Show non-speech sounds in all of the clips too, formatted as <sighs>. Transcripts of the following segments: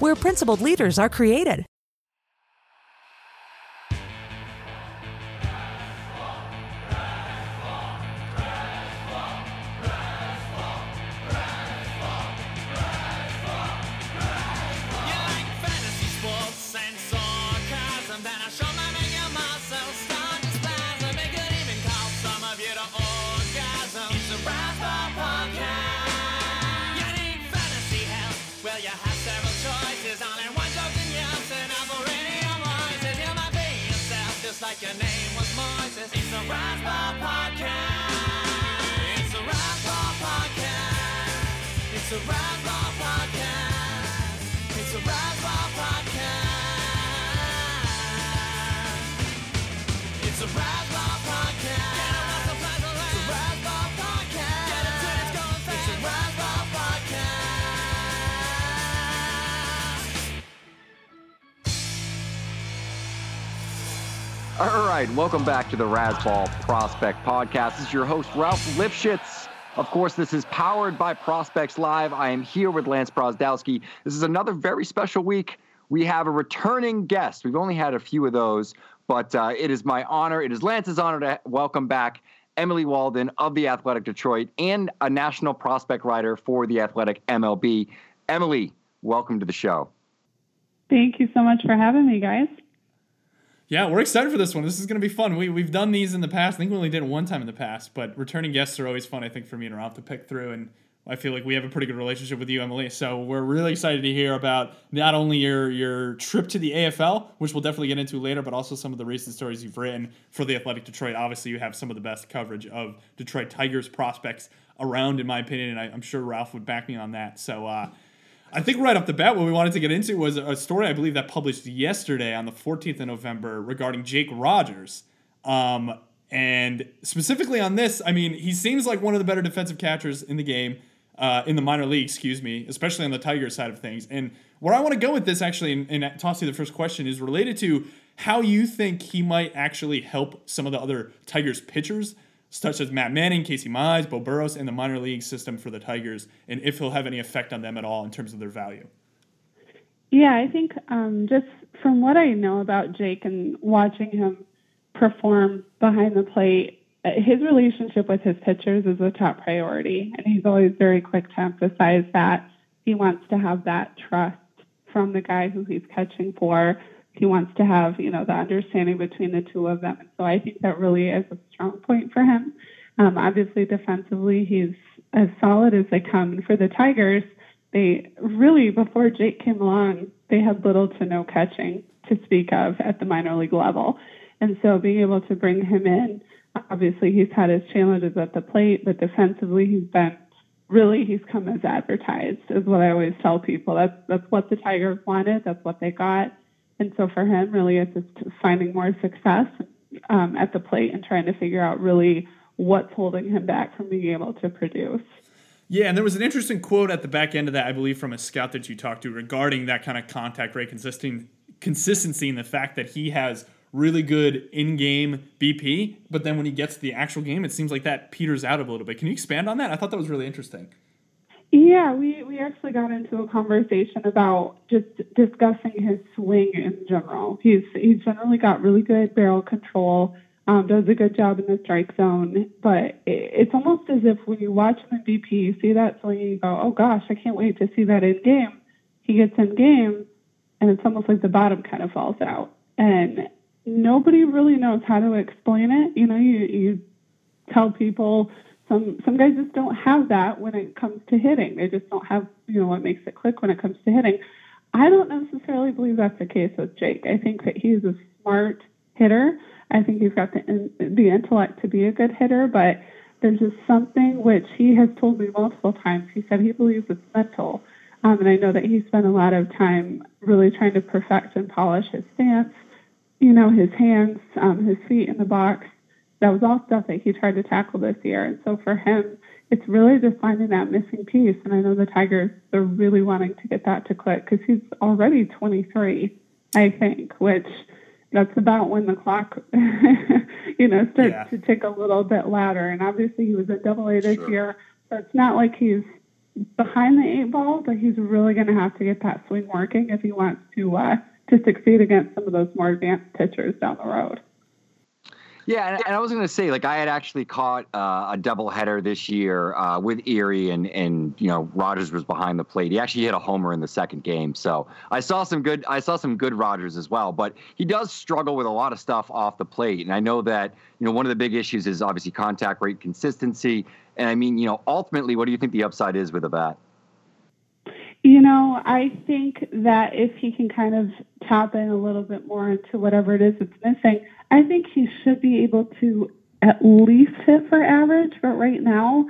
where principled leaders are created. All right, welcome back to the Razzball Prospect Podcast. This is your host, Ralph Lifshitz. Of course, this is powered by Prospects Live. I am here with Lance Brozdowski. This is another very special week. We have a returning guest. We've only had a few of those, but uh, it is my honor, it is Lance's honor to welcome back Emily Waldon of The Athletic Detroit and a national prospect writer for The Athletic MLB. Emily, welcome to the show. Thank you so much for having me, guys. Yeah, we're excited for this one. This is going to be fun. We, we've done these in the past. I think we only did it one time in the past, but returning guests are always fun, I think, for me and Ralph to pick through. And I feel like we have a pretty good relationship with you, Emily. So we're really excited to hear about not only your, your trip to the AFL, which we'll definitely get into later, but also some of the recent stories you've written for the Athletic Detroit. Obviously, you have some of the best coverage of Detroit Tigers prospects around, in my opinion, and I, I'm sure Ralph would back me on that. So, uh, I think right off the bat, what we wanted to get into was a story I believe that published yesterday on the 14th of November regarding Jake Rogers. Um, and specifically on this, I mean, he seems like one of the better defensive catchers in the game, uh, in the minor league, excuse me, especially on the Tigers side of things. And where I want to go with this, actually, and, and toss you the first question, is related to how you think he might actually help some of the other Tigers pitchers such as Matt Manning, Casey Mize, Beau Burrows, and the minor league system for the Tigers, and if he'll have any effect on them at all in terms of their value. Yeah, I think um, just from what I know about Jake and watching him perform behind the plate, uh, his relationship with his pitchers is a top priority, and he's always very quick to emphasize that he wants to have that trust from the guy who he's catching for. He wants to have, you know, the understanding between the two of them. And so I think that really is a strong point for him. Um, obviously, defensively, he's as solid as they come. And for the Tigers, they really, before Jake came along, they had little to no catching to speak of at the minor league level. And so being able to bring him in, obviously, he's had his challenges at the plate, but defensively, he's been really he's come as advertised is what I always tell people. That's that's what the Tigers wanted. That's what they got. And so for him, really, it's just finding more success um, at the plate and trying to figure out really what's holding him back from being able to produce. Yeah, and there was an interesting quote at the back end of that, I believe, from a scout that you talked to regarding that kind of contact rate consistency, consistency and the fact that he has really good in-game BP, but then when he gets to the actual game, it seems like that peters out a little bit. Can you expand on that? I thought that was really interesting. Yeah, we, we actually got into a conversation about just discussing his swing in general. He's he's generally got really good barrel control, um, does a good job in the strike zone, but it, it's almost as if when you watch him in BP, you see that swing and you go, oh gosh, I can't wait to see that in game. he gets in game and it's almost like the bottom kind of falls out. And nobody really knows how to explain it. You know, you, you tell people some some guys just don't have that when it comes to hitting. They just don't have, you know, what makes it click when it comes to hitting. I don't necessarily believe that's the case with Jake. I think that he's a smart hitter. I think he's got the the intellect to be a good hitter, but there's just something which he has told me multiple times. He said he believes it's mental. Um, and I know that he spent a lot of time really trying to perfect and polish his stance, you know, his hands, um, his feet in the box. That was all stuff that he tried to tackle this year. And so for him, it's really just finding that missing piece. And I know the Tigers are really wanting to get that to click because he's already 23, I think, which that's about when the clock, <laughs> you know, starts yeah. to tick a little bit louder. And obviously, he was at Double A this sure. year, so it's not like he's behind the eight ball, but he's really going to have to get that swing working if he wants to uh, to succeed against some of those more advanced pitchers down the road. Yeah, and, and I was going to say, like, I had actually caught uh, a doubleheader this year uh, with Erie, and and you know Rogers was behind the plate. He actually hit a homer in the second game, so I saw some good. I saw some good Rogers as well, but he does struggle with a lot of stuff off the plate, and I know that you know one of the big issues is obviously contact rate consistency. And I mean, you know, ultimately, what do you think the upside is with a bat? You know, I think that if he can kind of tap in a little bit more into whatever it is that's missing, I think he should be able to at least hit for average. But right now,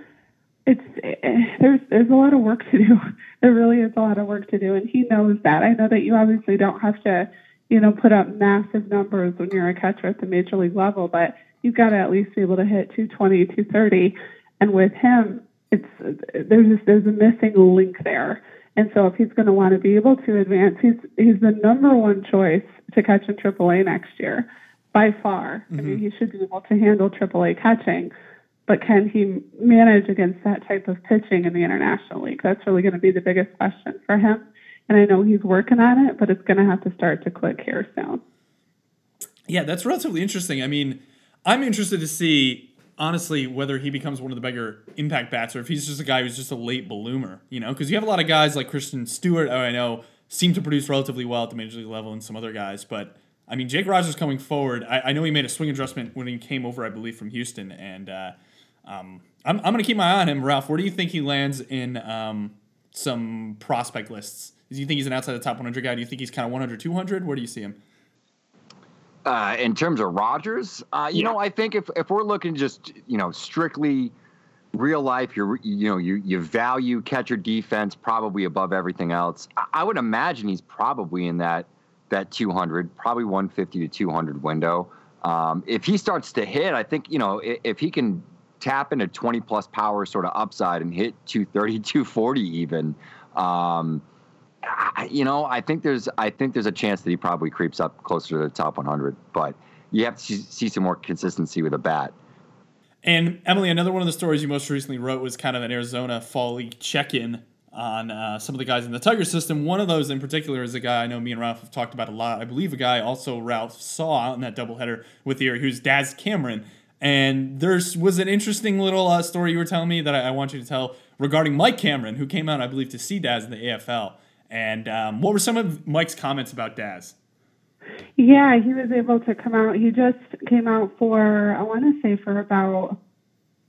it's eh, there's there's a lot of work to do. <laughs> There really is a lot of work to do, and he knows that. I know that you obviously don't have to, you know, put up massive numbers when you're a catcher at the major league level, but you've got to at least be able to hit 220, 230. And with him, it's there's just there's a missing link there. And so if he's going to want to be able to advance, he's he's the number one choice to catch in AAA next year by far. Mm-hmm. I mean, mm-hmm. he should be able to handle AAA catching, but can he manage against that type of pitching in the International League? That's really going to be the biggest question for him. And I know he's working on it, but it's going to have to start to click here soon. Yeah, that's relatively interesting. I mean, I'm interested to see honestly whether he becomes one of the bigger impact bats or if he's just a guy who's just a late bloomer, you know, because you have a lot of guys like Christin Stewart, I know, seem to produce relatively well at the major league level and some other guys, but I mean, Jake Rogers coming forward, I, I know he made a swing adjustment when he came over, I believe, from Houston, and uh, um, I'm, I'm going to keep my eye on him. Ralph, where do you think he lands in um, some prospect lists? Do you think he's an outside the top 100 guy? Do you think he's kind of 100, 200? Where do you see him? Uh, in terms of Rogers, uh, you yeah. know, I think if, if we're looking just you know strictly real life, you you know you you value catcher defense probably above everything else. I, I would imagine he's probably in that that 200, probably 150 to 200 window. Um, if he starts to hit, I think you know if, if he can tap into 20 plus power sort of upside and hit 230, 240 even. Um, you know, I think there's I think there's a chance that he probably creeps up closer to the top 100, but you have to see some more consistency with a bat. And Emily, another one of the stories you most recently wrote was kind of an Arizona Fall League check-in on uh, some of the guys in the Tiger system. One of those in particular is a guy I know me and Ralph have talked about a lot. I believe a guy also Ralph saw in that doubleheader with Erie, who's Daz Cameron. And there's was an interesting little uh, story you were telling me that I, I, want you to tell regarding Mike Cameron, who came out, I believe, to see Daz in the AFL. And um, what were some of Mike's comments about Daz? Yeah, he was able to come out. He just came out for, I want to say, for about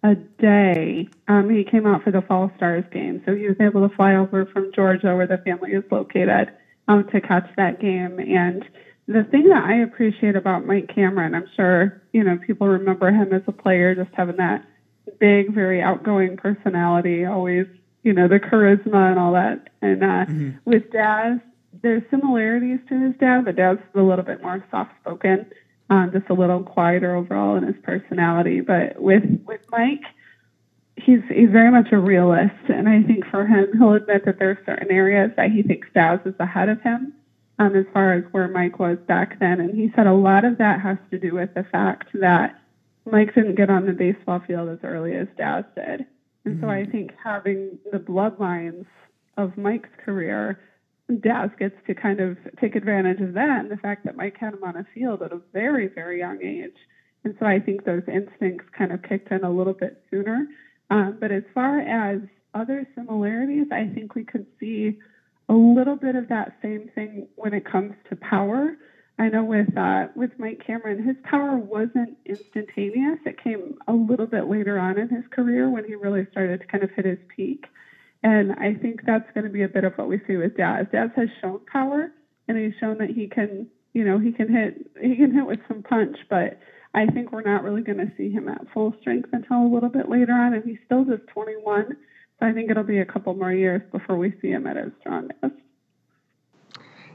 a day. Um, he came out for the Fall Stars game. So he was able to fly over from Georgia, where the family is located, um, to catch that game. And the thing that I appreciate about Mike Cameron, I'm sure, you know, people remember him as a player, just having that big, very outgoing personality, always you know, the charisma and all that. And uh, mm-hmm. with Daz, there's similarities to his dad, but Daz is a little bit more soft spoken, um, just a little quieter overall in his personality. But with with Mike, he's he's very much a realist, and I think for him, he'll admit that there are certain areas that he thinks Daz is ahead of him. Um, as far as where Mike was back then, and he said a lot of that has to do with the fact that Mike didn't get on the baseball field as early as Daz did. And so I mm-hmm. think having the bloodlines of Mike's career, Daz gets to kind of take advantage of that and the fact that Mike had him on a field at a very, very young age. And so I think those instincts kind of kicked in a little bit sooner. Um, but as far as other similarities, I think we could see a little bit of that same thing when it comes to power. I know with uh, with Mike Cameron, his power wasn't instantaneous. It came a little bit later on in his career when he really started to kind of hit his peak. And I think that's going to be a bit of what we see with Daz. Daz has shown power, and he's shown that he can, you know, he can hit he can hit with some punch. But I think we're not really going to see him at full strength until a little bit later on, and he's still just 21. So I think it'll be a couple more years before we see him at his strongest.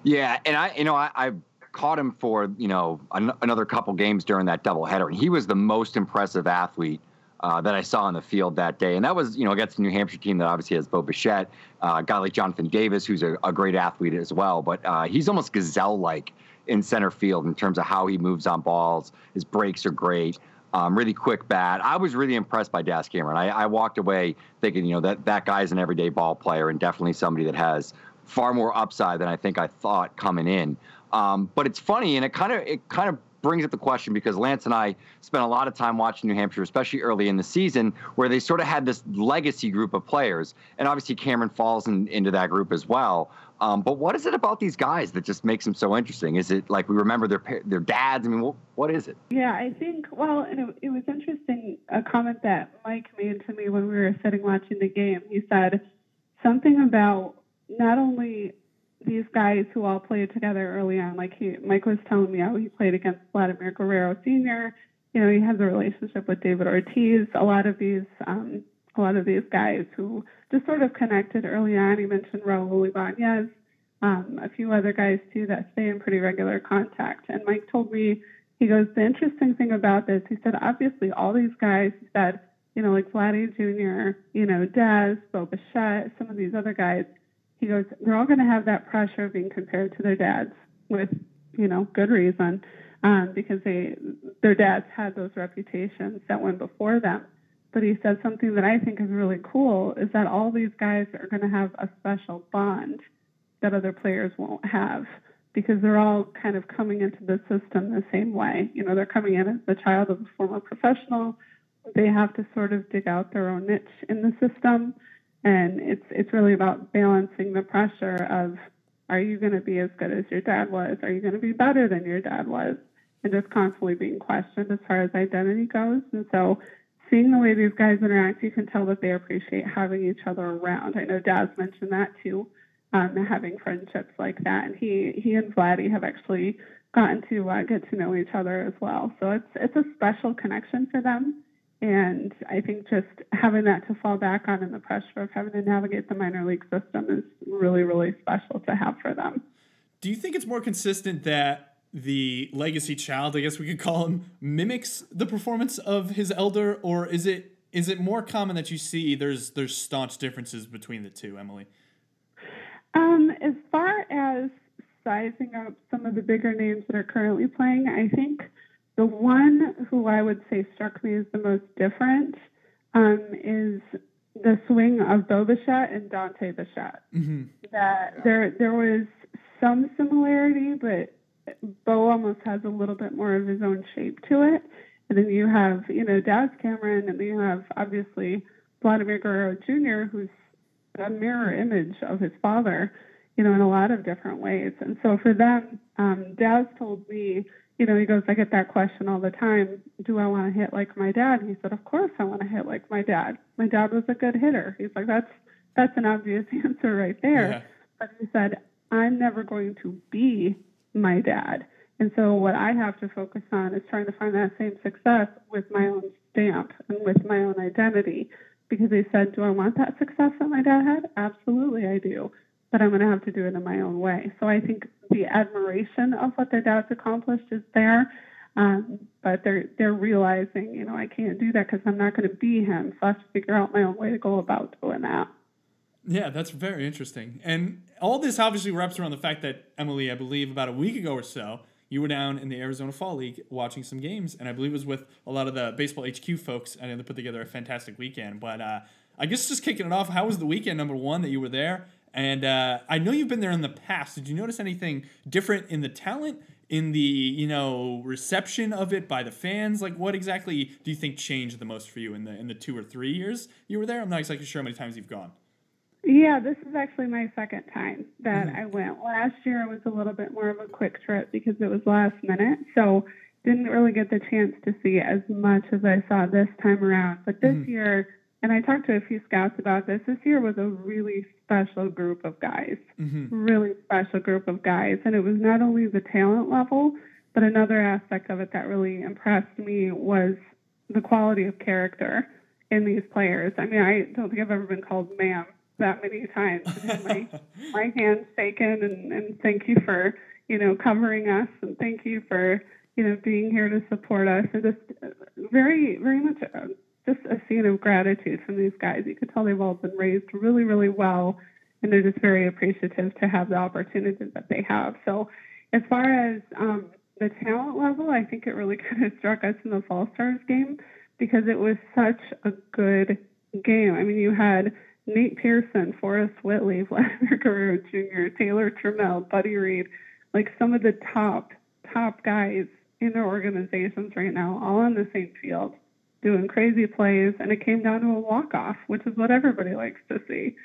Yeah, and I, you know, I, I caught him for you know an, another couple games during that doubleheader, and he was the most impressive athlete uh, that I saw on the field that day. And that was, you know, against the New Hampshire team that obviously has Bo Bichette, uh, a guy like Jonathan Davis, who's a, a great athlete as well. But uh, he's almost gazelle like in center field in terms of how he moves on balls. His breaks are great. Um, really quick bat. I was really impressed by Daz Cameron. I, I walked away thinking, you know, that that guy's an everyday ball player and definitely somebody that has far more upside than I think I thought coming in. Um, but it's funny, and it kind of it kind of brings up the question because Lance and I spent a lot of time watching New Hampshire, especially early in the season, where they sort of had this legacy group of players, and obviously Cameron falls in, into that group as well. Um, but what is it about these guys that just makes them so interesting? Is it like we remember their their dads? I mean, what, what is it? Yeah, I think. Well, it, it was interesting a comment that Mike made to me when we were sitting watching the game. He said something about not only these guys who all played together early on, like he, Mike was telling me how he played against Vladimir Guerrero Sr. You know, he has a relationship with David Ortiz. A lot of these, um, a lot of these guys who just sort of connected early on. He mentioned Raul Ibanez, um, a few other guys too that stay in pretty regular contact. And Mike told me, he goes, the interesting thing about this, he said, obviously all these guys, he said, you know, like Vladdy Jr., you know, Daz, Bo Bichette, some of these other guys, he goes, they're all going to have that pressure of being compared to their dads with, you know, good reason, um, because they their dads had those reputations that went before them. But he said something that I think is really cool is that all these guys are going to have a special bond that other players won't have because they're all kind of coming into the system the same way. You know, they're coming in as the child of a former professional. They have to sort of dig out their own niche in the system and it's it's really about balancing the pressure of are you going to be as good as your dad was? Are you going to be better than your dad was? And just constantly being questioned as far as identity goes. And so seeing the way these guys interact, you can tell that they appreciate having each other around. I know Daz mentioned that too, um, having friendships like that. And he he and Vladdy have actually gotten to uh, get to know each other as well. So it's it's a special connection for them. And I think just having that to fall back on and the pressure of having to navigate the minor league system is really, really special to have for them. Do you think it's more consistent that the legacy child, I guess we could call him, mimics the performance of his elder, or is it is it more common that you see there's there's staunch differences between the two, Emily? Um, as far as sizing up some of the bigger names that are currently playing, I think the one who I would say struck me as the most different um, is the swing of Bo Bichette and Dante Bichette. Mm-hmm. That there there was some similarity, but Bo almost has a little bit more of his own shape to it. And then you have, you know, Daz Cameron, and then you have obviously Vladimir Guerrero Jr., who's a mirror image of his father, you know, in a lot of different ways. And so for them, um, Daz told me you know, he goes, I get that question all the time. Do I want to hit like my dad? He said, Of course I want to hit like my dad. My dad was a good hitter. He's like, That's that's an obvious <laughs> answer right there. Yeah. But he said, I'm never going to be my dad. And so what I have to focus on is trying to find that same success with my own stamp and with my own identity. Because he said, Do I want that success that my dad had? Absolutely I do. But I'm going to have to do it in my own way. So I think the admiration of what their dad's accomplished is there. Um, but they're they're realizing, you know, I can't do that because I'm not going to be him. So I have to figure out my own way to go about doing that. Yeah, that's very interesting. And all this obviously wraps around the fact that Emily, I believe, about a week ago or so, you were down in the Arizona Fall League watching some games, and I believe it was with a lot of the Baseball HQ folks, and they put together a fantastic weekend. But uh, I guess just kicking it off, how was the weekend? Number one, that you were there, and uh, I know you've been there in the past. Did you notice anything different in the talent, in the you know reception of it by the fans? Like, what exactly do you think changed the most for you in the in the two or three years you were there? I'm not exactly sure how many times you've gone. Yeah, this is actually my second time that Mhm. I went. Last year was a little bit more of a quick trip because it was last minute, so didn't really get the chance to see as much as I saw this time around. But this Mhm. year, and I talked to a few scouts about this, this year was a really special group of guys. hmm Really special group of guys. And it was not only the talent level, but another aspect of it that really impressed me was the quality of character in these players. I mean, I don't think I've ever been called ma'am that many times. My <laughs> my hand shaken and, and thank you for, you know, covering us and thank you for, you know, being here to support us. And just very, very much just a scene of gratitude from these guys. You could tell they've all been raised really, really well and they're just very appreciative to have the opportunity that they have. So as far as um, the talent level, I think it really <laughs> kind of struck us in the Fall Stars game because it was such a good game. I mean, you had Nate Pearson, Forrest Whitley, <laughs> Vladimir Guerrero Jr., Taylor Trammell, Buddy Reed, like some of the top, top guys in their organizations right now, all on the same field, doing crazy plays, and it came down to a walk-off, which is what everybody likes to see.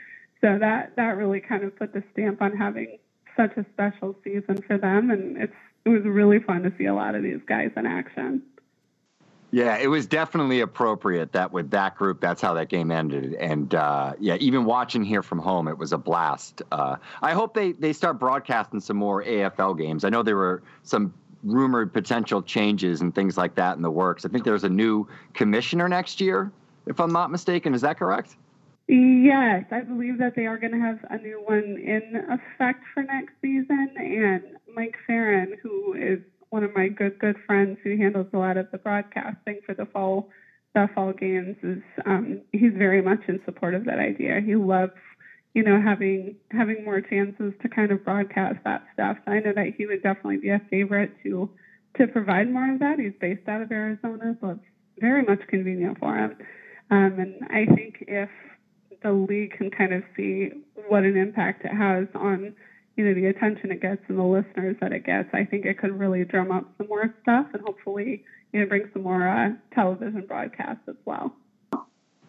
So that that really kind of put the stamp on having such a special season for them, and it's it was really fun to see a lot of these guys in action. Yeah, it was definitely appropriate that with that group, that's how that game ended. And uh, yeah, even watching here from home, it was a blast. Uh, I hope they, they start broadcasting some more AFL games. I know there were some rumored potential changes and things like that in the works. I think there's a new commissioner next year, if I'm not mistaken. Is that correct? Yes, I believe that they are going to have a new one in effect for next season. And Mike Ferrin, who is one of my good good friends who handles a lot of the broadcasting for the fall the fall games, is um, he's very much in support of that idea. He loves you know having having more chances to kind of broadcast that stuff. So I know that he would definitely be a favorite to to provide more of that. He's based out of Arizona, so it's very much convenient for him. Um, and I think if the league can kind of see what an impact it has on you know the attention it gets and the listeners that it gets i think it could really drum up some more stuff and hopefully you know bring some more uh, television broadcasts as well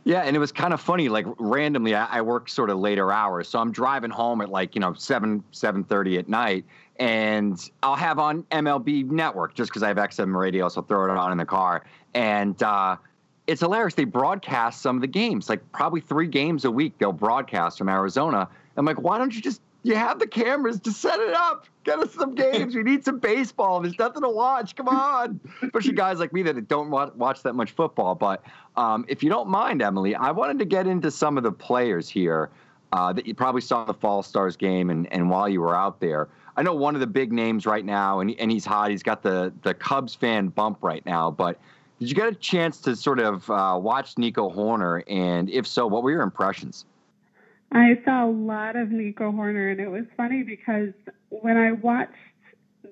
Yeah, and it was kind of funny. Like randomly, I, I work sort of later hours, so I'm driving home at like you know seven seven thirty at night, and I'll have on MLB Network just because I have XM radio, so throw it on in the car, and uh, it's hilarious. They broadcast some of the games, like probably three games a week. They'll broadcast from Arizona. I'm like, why don't you just you have the cameras to set it up? Get us some games. We need some baseball. There's nothing to watch. Come on, especially guys like me that don't watch that much football. But um, if you don't mind, Emily, I wanted to get into some of the players here uh, that you probably saw the Fall Stars game and, and while you were out there. I know one of the big names right now, and, and he's hot. He's got the, the Cubs fan bump right now. But did you get a chance to sort of uh, watch Nico Hoerner? And if so, what were your impressions? I saw a lot of Nico Hoerner, and it was funny because when I watched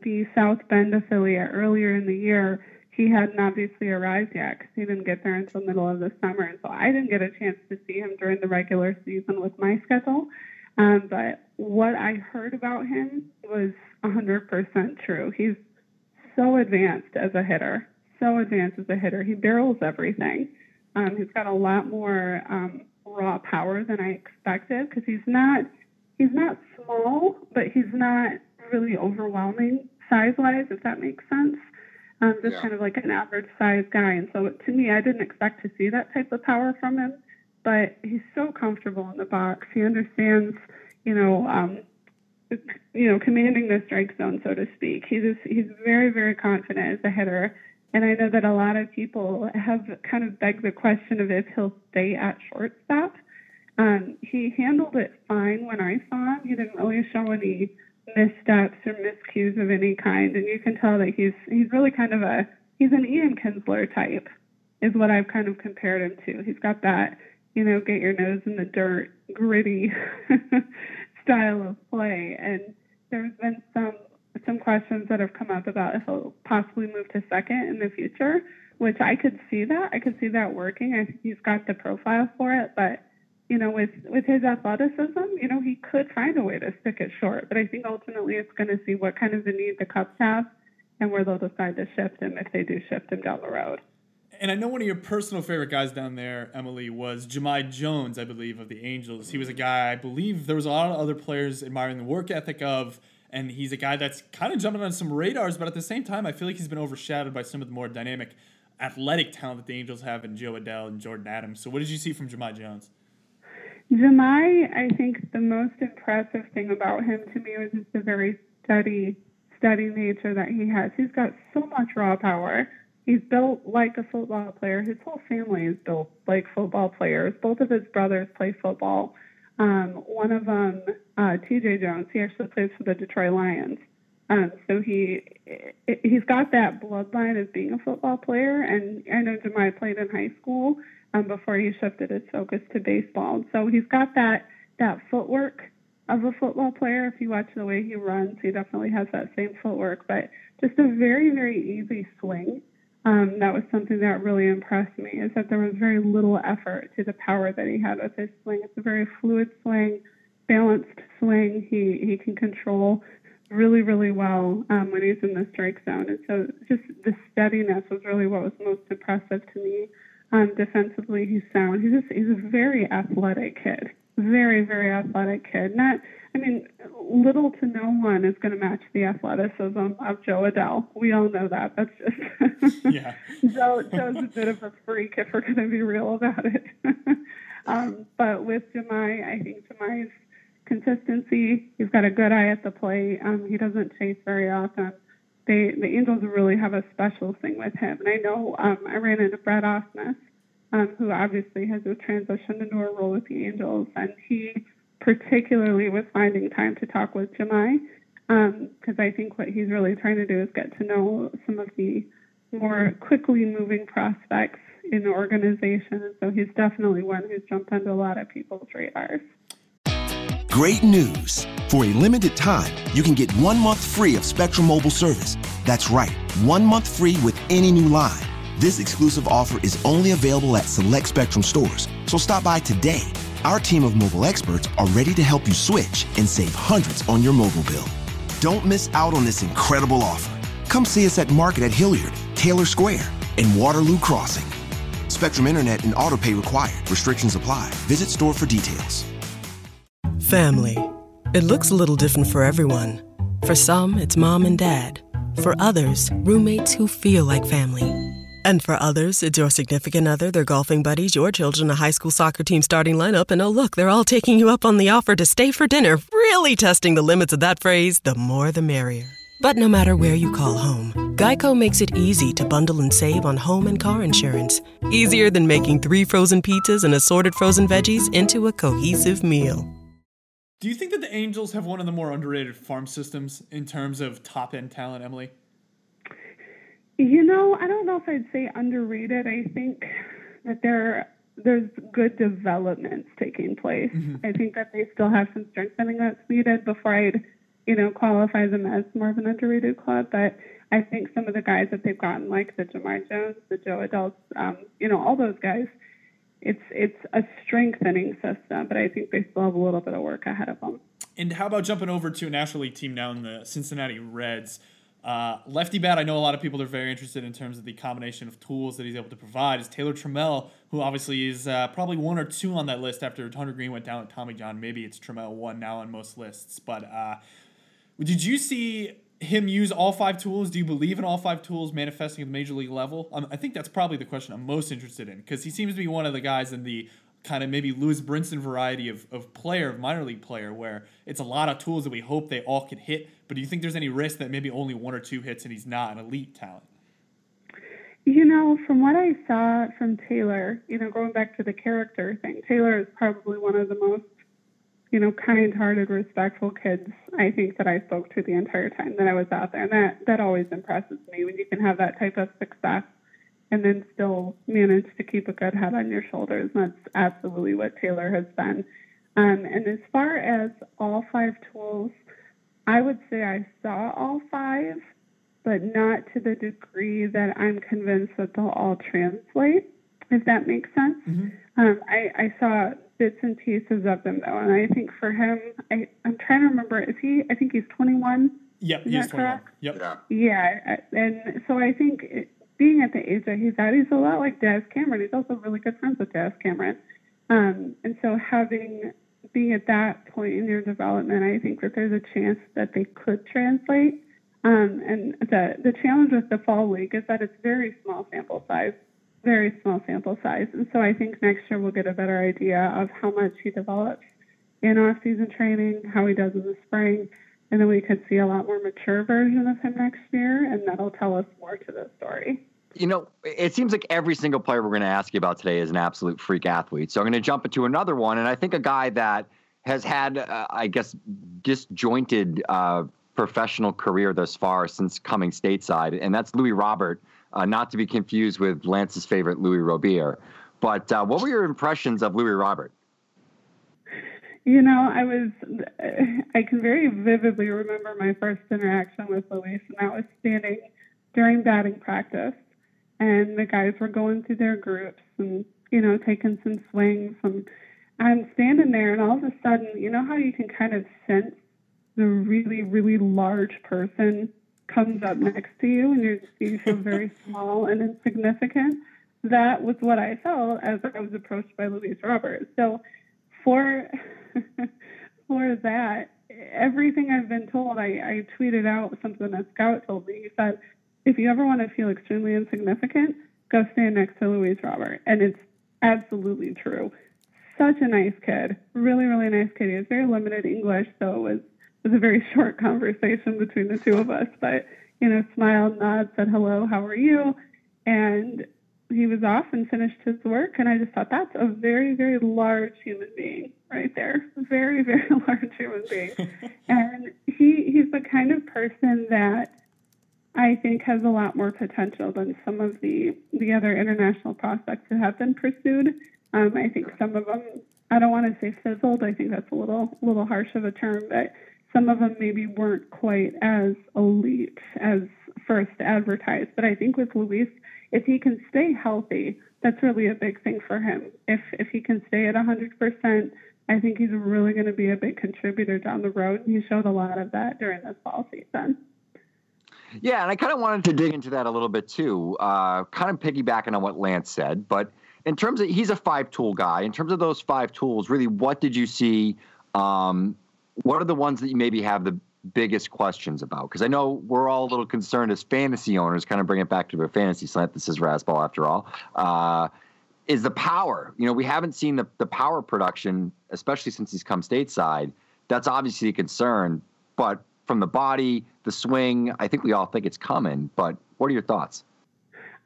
the South Bend affiliate earlier in the year, he hadn't obviously arrived yet because he didn't get there until the middle of the summer, and so I didn't get a chance to see him during the regular season with my schedule. Um, but what I heard about him was 100% true. He's so advanced as a hitter, so advanced as a hitter. He barrels everything. Um, he's got a lot more um, raw power than I expected because he's not he's not small, but he's not really overwhelming size wise, if that makes sense. Um, just Yeah. kind of like an average size guy. And so to me, I didn't expect to see that type of power from him. But he's so comfortable in the box. He understands, you know, um, you know, commanding the strike zone, so to speak. He's just, he's very, very confident as a hitter. And I know that a lot of people have kind of begged the question of if he'll stay at shortstop. Um, he handled it fine when I saw him. He didn't really show any missteps or miscues of any kind, and you can tell that he's he's really kind of a he's an Ian Kinsler type, is what I've kind of compared him to. He's got that you know get your nose in the dirt, gritty <laughs> style of play, and there's been some some questions that have come up about if he'll possibly move to second in the future, which I could see that. I could see that working. I think he's got the profile for it, but you know, with with his athleticism, you know, he could find a way to stick it short. But I think ultimately it's going to see what kind of the need the Cubs have and where they'll decide to shift him if they do shift him down the road. And I know one of your personal favorite guys down there, Emily, was Jahmai Jones, I believe, of the Angels. He was a guy I believe there was a lot of other players admiring the work ethic of, and he's a guy that's kind of jumping on some radars, but at the same time, I feel like he's been overshadowed by some of the more dynamic athletic talent that the Angels have in Jo Adell and Jordyn Adams. So what did you see from Jahmai Jones? Jahmai, I think the most impressive thing about him to me was just the very steady, steady nature that he has. He's got so much raw power. He's built like a football player. His whole family is built like football players. Both of his brothers play football. Um, one of them, uh, T.J. Jones, he actually plays for the Detroit Lions. Um, so he he's got that bloodline of being a football player, and I know Jahmai played in high school um, before he shifted his focus to baseball. So he's got that that footwork of a football player. If you watch the way he runs, he definitely has that same footwork, but just a very very easy swing. Um, that was something that really impressed me is that there was very little effort to the power that he had with his swing. It's a very fluid swing, balanced swing. He he can control really, really well um, when he's in the strike zone. And so just the steadiness was really what was most impressive to me. Um, defensively, he's sound. He's just he's a very athletic kid. Very, very athletic kid. Not, I mean, little to no one is going to match the athleticism of Jo Adell. We all know that. That's just <laughs> Yeah. <laughs> Jo. Jo's a bit of a freak if we're going to be real about it. <laughs> um, but with Jahmai, I think Jahmai's consistency. He's got a good eye at the plate. Um, he doesn't chase very often. They, the Angels really have a special thing with him. And I know um, I ran into Brett Ausmus, um, who obviously has a transitioned into a role with the Angels, and he particularly with finding time to talk with Jahmai because um, I think what he's really trying to do is get to know some of the more quickly moving prospects in the organization. So he's definitely one who's jumped onto a lot of people's radars. Great news. For a limited time, you can get one month free of Spectrum Mobile service. That's right, one month free with any new line. This exclusive offer is only available at select Spectrum stores. So stop by today. Our team of mobile experts are ready to help you switch and save hundreds on your mobile bill. Don't miss out on this incredible offer. Come see us at Market at Hilliard, Taylor Square, and Waterloo Crossing. Spectrum Internet and auto pay required. Restrictions apply. Visit store for details. Family. It looks a little different for everyone. For some, it's mom and dad. For others, roommates who feel like family. And for others, it's your significant other, their golfing buddies, your children, a high school soccer team starting lineup, and oh, look, they're all taking you up on the offer to stay for dinner, really testing the limits of that phrase the more the merrier. But no matter where you call home, Geico makes it easy to bundle and save on home and car insurance. Easier than making three frozen pizzas and assorted frozen veggies into a cohesive meal. Do you think that the Angels have one of the more underrated farm systems in terms of top end talent, Emily? You know, I don't know if I'd say underrated. I think that there there's good developments taking place. I think that they still have some strengthening that's needed before I'd, you know, qualify them as more of an underrated club. But I think some of the guys that they've gotten, like the Jahmai Jones, the Jo Adells, um, you know, all those guys, it's it's a strengthening system. But I think they still have a little bit of work ahead of them. And how about jumping over to a National League team now in the Cincinnati Reds? Uh, lefty bat, I know a lot of people are very interested in terms of the combination of tools that he's able to provide. Is Taylor Trammell, who obviously is uh, probably one or two on that list after Hunter Greene went down with Tommy John. Maybe it's Trammell one now on most lists. But uh, did you see him use all five tools? Do you believe in all five tools manifesting at the major league level? Um, I think that's probably the question I'm most interested in because he seems to be one of the guys in the kind of maybe Lewis Brinson variety of, of player, of minor league player, where it's a lot of tools that we hope they all can hit. But do you think there's any risk that maybe only one or two hits and he's not an elite talent? You know, from what I saw from Taylor, you know, going back to the character thing, Taylor is probably one of the most, you know, kind-hearted, respectful kids I think that I spoke to the entire time that I was out there, and that that always impresses me when you can have that type of success and then still manage to keep a good head on your shoulders. And that's absolutely what Taylor has been. Um, and as far as all five tools, I would say I saw all five, but not to the degree that I'm convinced that they'll all translate, if that makes sense. Um, I, I saw bits and pieces of them though, and I think for him, I, I'm trying to remember. Is he? I think he's 21. Yep, Is he's 21. correct? Yep. Yeah, I- and so I think it, being at the age that he's at, he's a lot like Daz Cameron. He's also really good friends with Daz Cameron. Um, and so having being at that point in your development, I think that there's a chance that they could translate. Um, and the the challenge with the fall league is that it's very small sample size, very small sample size. And so I think next year we'll get a better idea of how much he develops in off-season training, how he does in the spring, and then we could see a lot more mature version of him next year, and that'll tell us more to the story. You know, it seems like every single player we're going to ask you about today is an absolute freak athlete. So I'm going to jump into another one, and I think a guy that has had, uh, I guess, disjointed uh, professional career thus far since coming stateside, and that's Luis Robert, uh, not to be confused with Lance's favorite Louis Robier. But uh, what were your impressions of Luis Robert? You know, I was, I can very vividly remember my first interaction with Luis, and that was standing during batting practice. And the guys were going through their groups and, you know, taking some swings. And I'm standing there, and all of a sudden, you know how you can kind of sense the really, really large person comes up next to you, and you're, you feel very <laughs> small and insignificant? That was what I felt as I was approached by Luis Roberts. So, for <laughs> for that, everything I've been told, I, I tweeted out something that Scout told me. He said, if you ever want to feel extremely insignificant, go stand next to Luis Robert. And it's absolutely true. Such a nice kid. Really, really nice kid. He has very limited English, so it was, it was a very <laughs> short conversation between the two of us. But, you know, smiled, nodded, said hello, how are you? And he was off and finished his work. And I just thought that's a very, very large human being right there. Very, very <laughs> large human being. <laughs> and he he's the kind of person that I think has a lot more potential than some of the the other international prospects that have been pursued. Um, I think some of them, I don't want to say fizzled. I think that's a little little harsh of a term, but some of them maybe weren't quite as elite as first advertised. But I think with Luis, if he can stay healthy, that's really a big thing for him. If if he can stay at 100%, I think he's really going to be a big contributor down the road. And he showed a lot of that during this fall season. Yeah, and I kind of wanted to dig into that a little bit too, uh, kind of piggybacking on what Lance said. But in terms of, he's a five tool guy. In terms of those five tools, really, what did you see? Um, what are the ones that you maybe have the biggest questions about? Because I know we're all a little concerned as fantasy owners, kind of bring it back to the fantasy slant. This is Razzball after all. Uh, is the power. You know, we haven't seen the, the power production, especially since he's come stateside. That's obviously a concern. But from the body, the swing, I think we all think it's coming. But what are your thoughts?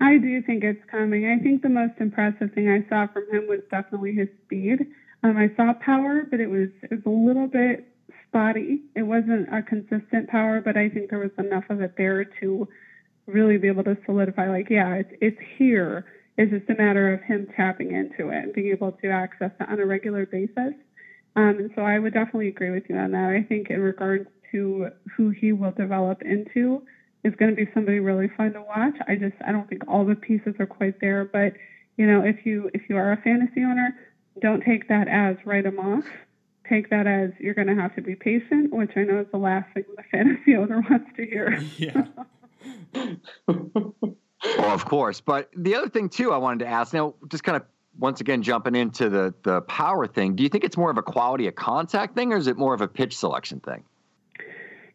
I do think it's coming. I think the most impressive thing I saw from him was definitely his speed. Um, I saw power, but it was it was a little bit spotty. It wasn't a consistent power, but I think there was enough of it there to really be able to solidify. Like, yeah, it's it's here. It's just a matter of him tapping into it and being able to access it on a regular basis. Um, and so I would definitely agree with you on that. I think in regards to who he will develop into is going to be somebody really fun to watch. I just I don't think all the pieces are quite there, but you know if you if you are a fantasy owner, don't take that as write him off. Take that as you're going to have to be patient, which I know is the last thing the <laughs> fantasy owner wants to hear. Yeah. <laughs> Well, of course. But the other thing too, I wanted to ask now, just kind of once again jumping into the the power thing. Do you think it's more of a quality of contact thing, or is it more of a pitch selection thing?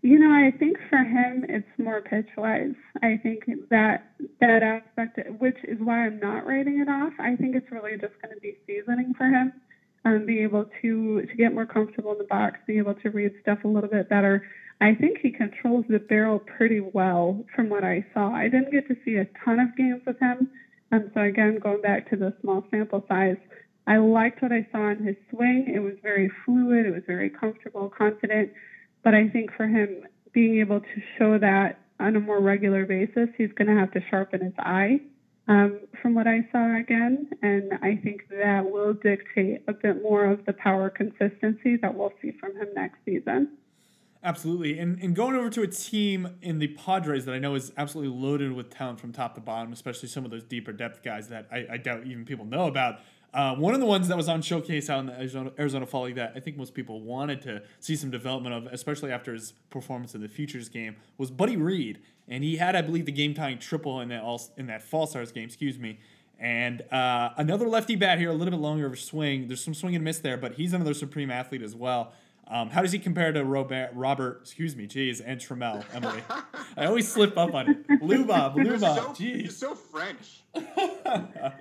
You know, I think for him, it's more pitch wise. I think that that aspect, which is why I'm not writing it off. I think it's really just going to be seasoning for him, um, being able to to get more comfortable in the box, being able to read stuff a little bit better. I think he controls the barrel pretty well from what I saw. I didn't get to see a ton of games with him, um, so again, going back to the small sample size, I liked what I saw in his swing. It was very fluid. It was very comfortable, confident. But I think for him, being able to show that on a more regular basis, he's going to have to sharpen his eye um, from what I saw again. And I think that will dictate a bit more of the power consistency that we'll see from him next season. Absolutely. And, and going over to a team in the Padres that I know is absolutely loaded with talent from top to bottom, especially some of those deeper depth guys that I, I doubt even people know about. Uh, one of the ones that was on showcase out in the Arizona, Arizona Fall League that I think most people wanted to see some development of, especially after his performance in the Futures game, was Buddy Reed, and he had, I believe, the game tying triple in that all in that Fall Stars game. Excuse me. And uh, another lefty bat here, a little bit longer of a swing. There's some swing and miss there, but he's another supreme athlete as well. Um, how does he compare to Robert, Robert, excuse me, geez, and Trammell, Emily? <laughs> I always slip up on it. Luba, so, geez. you're so French. <laughs>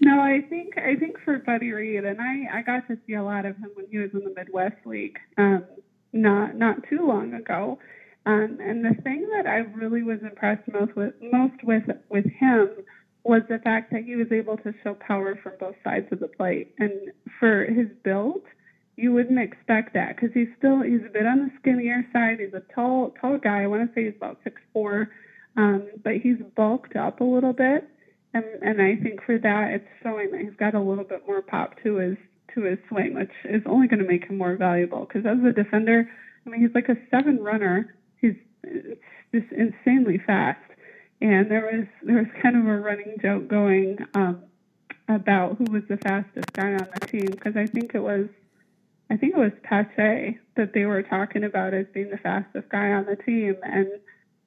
No, I think I think for Buddy Reed, and I I got to see a lot of him when he was in the Midwest League, um, not not too long ago. Um, and the thing that I really was impressed most with most with with him was the fact that he was able to show power from both sides of the plate. And for his build, you wouldn't expect that because he's still he's a bit on the skinnier side. He's a tall tall guy. I want to say he's about six four, um, but he's bulked up a little bit. And, and I think for that, it's showing that he's got a little bit more pop to his to his swing, which is only going to make him more valuable. Because as a defender, I mean, he's like a seven runner. He's just insanely fast. And there was there was kind of a running joke going um, about who was the fastest guy on the team because I think it was I think it was Pache that they were talking about as being the fastest guy on the team. And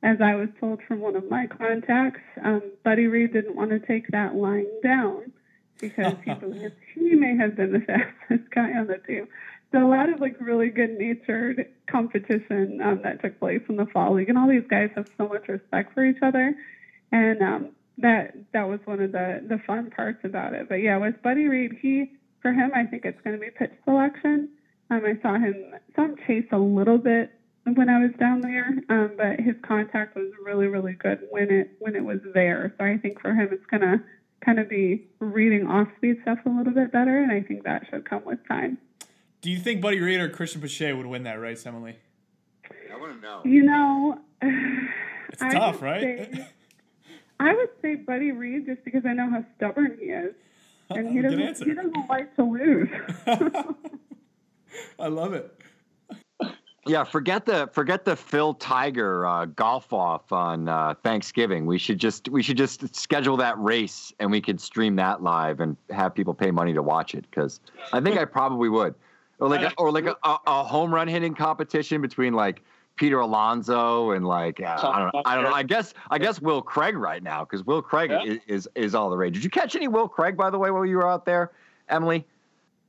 as I was told from one of my contacts, um, Buddy Reed didn't want to take that line down because he <laughs> believes he may have been the <laughs> fastest guy on the team. So a lot of like really good natured competition um, that took place in the fall league, and all these guys have so much respect for each other, and um, that that was one of the the fun parts about it. But yeah, with Buddy Reed, he for him, I think it's going to be pitch selection. Um, I saw him saw him chase a little bit when I was down there, um, but his contact was really really good when it when it was there. So I think for him, it's going to kind of be reading off speed stuff a little bit better, and I think that should come with time. Do you think Buddy Reed or Cristian Pache would win that race, Emily? I want to know. You know, <sighs> It's I tough, right? say- <laughs> I would say Buddy Reed just because I know how stubborn he is, <laughs> and he doesn't he doesn't like to lose. <laughs> I love it. Yeah, forget the forget the Phil Tiger uh, golf off on uh, Thanksgiving. We should just we should just schedule that race and we could stream that live and have people pay money to watch it because I think I <laughs> probably would. Or like a, or like a, a, home run hitting competition between like Peter Alonso and like uh, I don't know I don't know I guess I guess Will Craig right now because Will Craig Yeah. is, is is all the rage. Did you catch any Will Craig by the way while you were out there, Emily?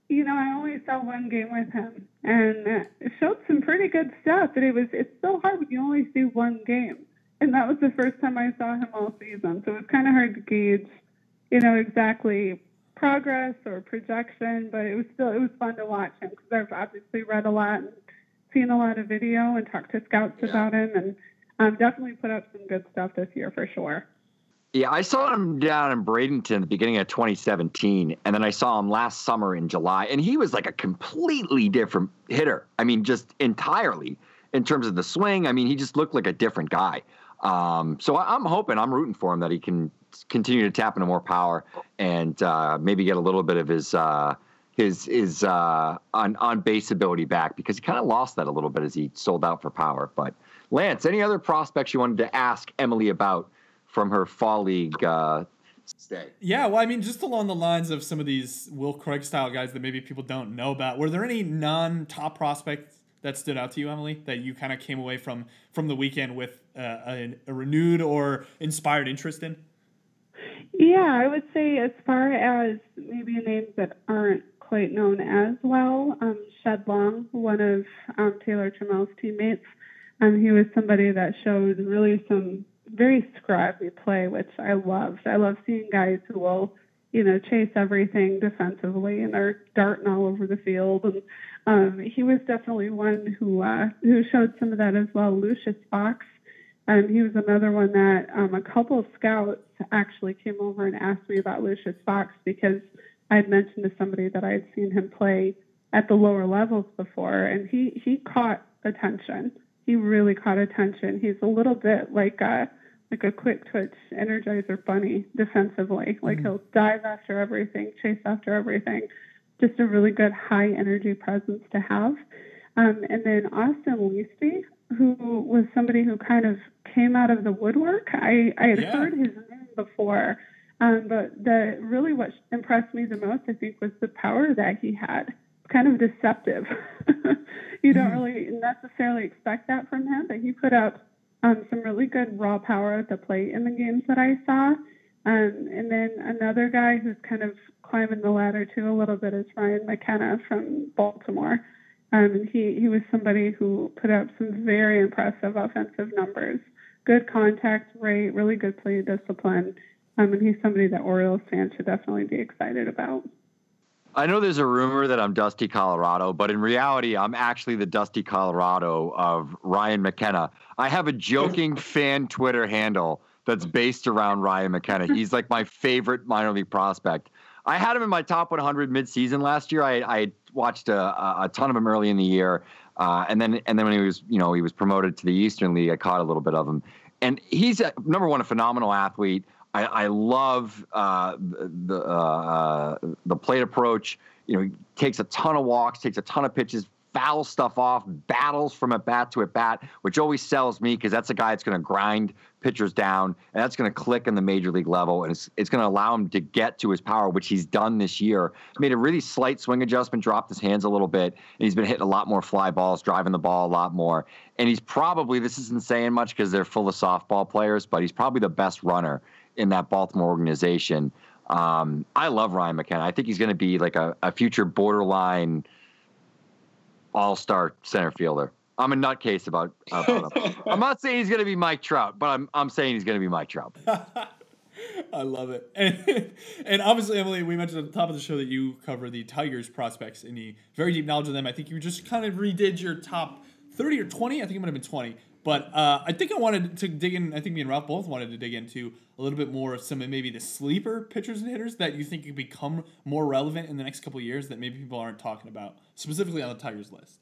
You know, I only saw one game with him, and uh, it showed some pretty good stuff. But it was it's so hard when you only see one game, and that was the first time I saw him all season. So it was kind of hard to gauge, you know, exactly progress or projection. But it was still it was fun to watch him because I've obviously read a lot and seen a lot of video and talked to scouts Yeah. about him, and um, definitely put up some good stuff this year for sure. Yeah, I saw him down in Bradenton at the beginning of 2017, and then I saw him last summer in July, and he was like a completely different hitter. I mean, just entirely in terms of the swing. I mean, he just looked like a different guy. Um, so I, I'm hoping, I'm rooting for him that he can continue to tap into more power and uh, maybe get a little bit of his uh, his his uh, on on base ability back because he kind of lost that a little bit as he sold out for power. But Lance, any other prospects you wanted to ask Emily about? From her fall league uh, Stay. Yeah, well, I mean, just along the lines of some of these Will Craig style guys that maybe people don't know about, were there any non top prospects that stood out to you, Emily, that you kind of came away from from the weekend with uh, a, a renewed or inspired interest in? Yeah, I would say as far as maybe names that aren't quite known as well, um, Shed Long, one of um, Taylor Trammell's teammates, um, he was somebody that showed really some very scrappy play, which I loved. I love seeing guys who will, you know, chase everything defensively and are darting all over the field. And um, he was definitely one who uh, who showed some of that as well. Lucius Fox, um, he was another one that um, a couple of scouts actually came over and asked me about Lucius Fox because I had mentioned to somebody that I had seen him play at the lower levels before, and he he caught attention. He really caught attention. He's a little bit like a like a quick twitch energizer bunny defensively. Like he'll dive after everything, chase after everything. Just a really good high energy presence to have. Um, and then Austin Listi, who was somebody who kind of came out of the woodwork. I, I had Yeah. heard his name before, Um, but the really what impressed me the most, I think, was the power that he had. Kind of deceptive. <laughs> you don't really necessarily expect that from him, but he put up um, some really good raw power at the plate in the games that I saw. Um, and then another guy who's kind of climbing the ladder too a little bit is Ryan McKenna from Baltimore. Um, he, he was somebody who put up some very impressive offensive numbers. Good contact rate, really good play discipline. Um, and he's somebody that Orioles fans should definitely be excited about. I know there's a rumor that I'm Dusty Colorado, but in reality, I'm actually the Dusty Colorado of Ryan McKenna. I have a joking <laughs> fan Twitter handle that's based around Ryan McKenna. He's like my favorite minor league prospect. I had him in my top 100 midseason last year. I, I watched a, a ton of him early in the year, uh, and then and then when he was you know he was promoted to the Eastern League, I caught a little bit of him. And he's a, number one, a phenomenal athlete. I, I love uh, the uh, the plate approach. You know, he takes a ton of walks, takes a ton of pitches, fouls stuff off, battles from at bat to at bat, which always sells me because that's a guy that's going to grind pitchers down and that's going to click in the major league level and it's, it's going to allow him to get to his power, which he's done this year. He made a really slight swing adjustment, dropped his hands a little bit, and he's been hitting a lot more fly balls, driving the ball a lot more. And he's probably this isn't saying much because they're full of softball players, but he's probably the best runner in that Baltimore organization. Um, I love Ryan McKenna. I think he's going to be like a, a future borderline all star center fielder. I'm a nutcase about, about him. <laughs> I'm not saying he's going to be Mike Trout, but I'm, I'm saying he's going to be Mike Trout. <laughs> I love it. And, <laughs> and obviously, Emily, we mentioned at the top of the show that you cover the Tigers prospects and the very deep knowledge of them. I think you just kind of redid your top 30 or 20. I think it might have been 20. But uh, I think I wanted to dig in. I think me and Ralph both wanted to dig into a little bit more of some of maybe the sleeper pitchers and hitters that you think could become more relevant in the next couple years that maybe people aren't talking about, specifically on the Tigers list.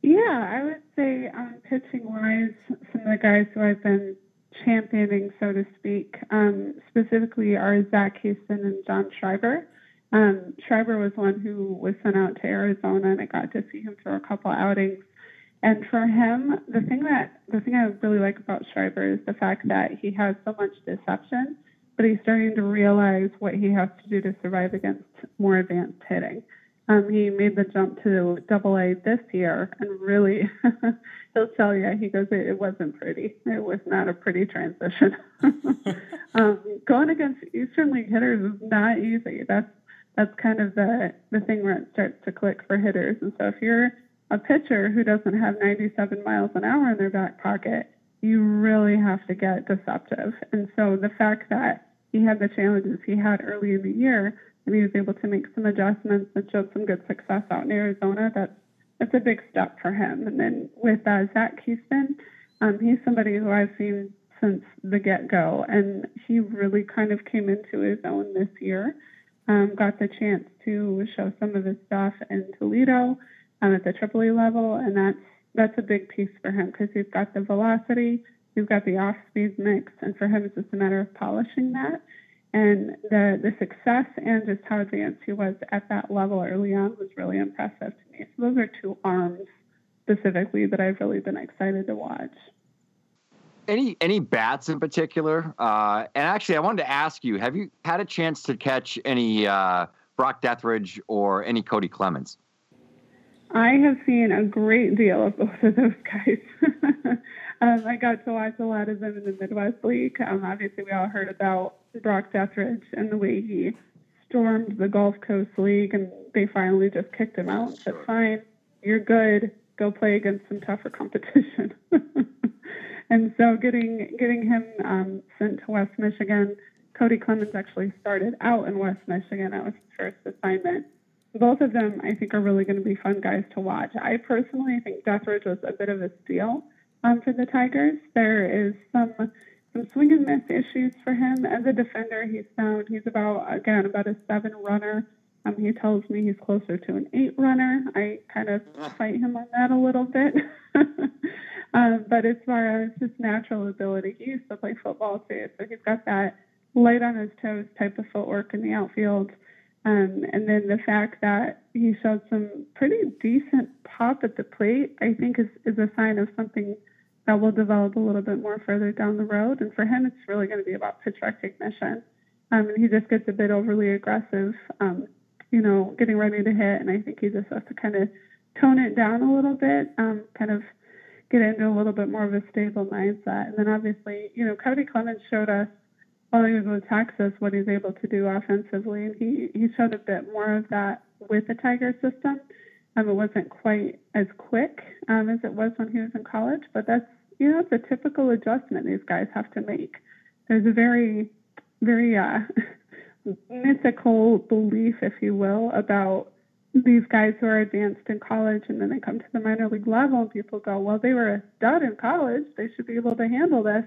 Yeah, I would say um, pitching wise, some of the guys who I've been championing, so to speak, um, specifically are Zac Houston and John Schreiber. Um, Schreiber was one who was sent out to Arizona, and I got to see him through a couple outings. And for him, the thing that the thing I really like about Schreiber is the fact that he has so much deception, but he's starting to realize what he has to do to survive against more advanced hitting. Um, he made the jump to Double A this year, and really, <laughs> he'll tell you he goes, it, it, wasn't pretty. It was not a pretty transition. <laughs> um, going against Eastern League hitters is not easy. That's that's kind of the the thing where it starts to click for hitters. And so if you're a pitcher who doesn't have 97 miles an hour in their back pocket, you really have to get deceptive. And so the fact that he had the challenges he had early in the year and he was able to make some adjustments and showed some good success out in Arizona, that's that's a big step for him. And then with uh, Zac Houston, um, he's somebody who I've seen since the get go, and he really kind of came into his own this year. Um, got the chance to show some of his stuff in Toledo um, at the AAA level, and that's that's a big piece for him because he's got the velocity, he's got the off-speed mix, and for him it's just a matter of polishing that. And the the success and just how advanced he was at that level early on was really impressive to me. So those are two arms specifically that I've really been excited to watch. Any any bats in particular? Uh, and actually, I wanted to ask you: Have you had a chance to catch any uh, Brock Deatherage or any Cody Clemens? I have seen a great deal of both of those guys. <laughs> um, I got to watch a lot of them in the Midwest League. Um, obviously, we all heard about Brock Deatherage and the way he stormed the Gulf Coast League, and they finally just kicked him out said, "Fine, you're good. Go play against some tougher <laughs> competition." <laughs> and so, getting getting him um, sent to West Michigan, Cody Clemens actually started out in West Michigan. That was his first assignment both of them, I think, are really going to be fun guys to watch. I personally think Deatherage was a bit of a steal um, for the Tigers. There is some some swing and miss issues for him as a defender. He's found he's about again about a seven runner. Um, he tells me he's closer to an eight runner. I kind of fight him on that a little bit. <laughs> um, but as far as his natural ability, he used to play football too, so he's got that light on his toes type of footwork in the outfield. Um, and then the fact that he showed some pretty decent pop at the plate, I think, is, is a sign of something that will develop a little bit more further down the road. And for him, it's really going to be about pitch recognition. Um, and he just gets a bit overly aggressive, um, you know, getting ready to hit. And I think he just has to kind of tone it down a little bit, um, kind of get into a little bit more of a stable mindset. And then obviously, you know, Cody Clemens showed us while he was with Texas what he's able to do offensively, and he he showed a bit more of that with the Tiger system. Um, it wasn't quite as quick um, as it was when he was in college, but that's you know it's a typical adjustment these guys have to make. There's a very very uh, <laughs> mythical belief, if you will, about these guys who are advanced in college and then they come to the minor league level and people go, well, they were a stud in college. They should be able to handle this.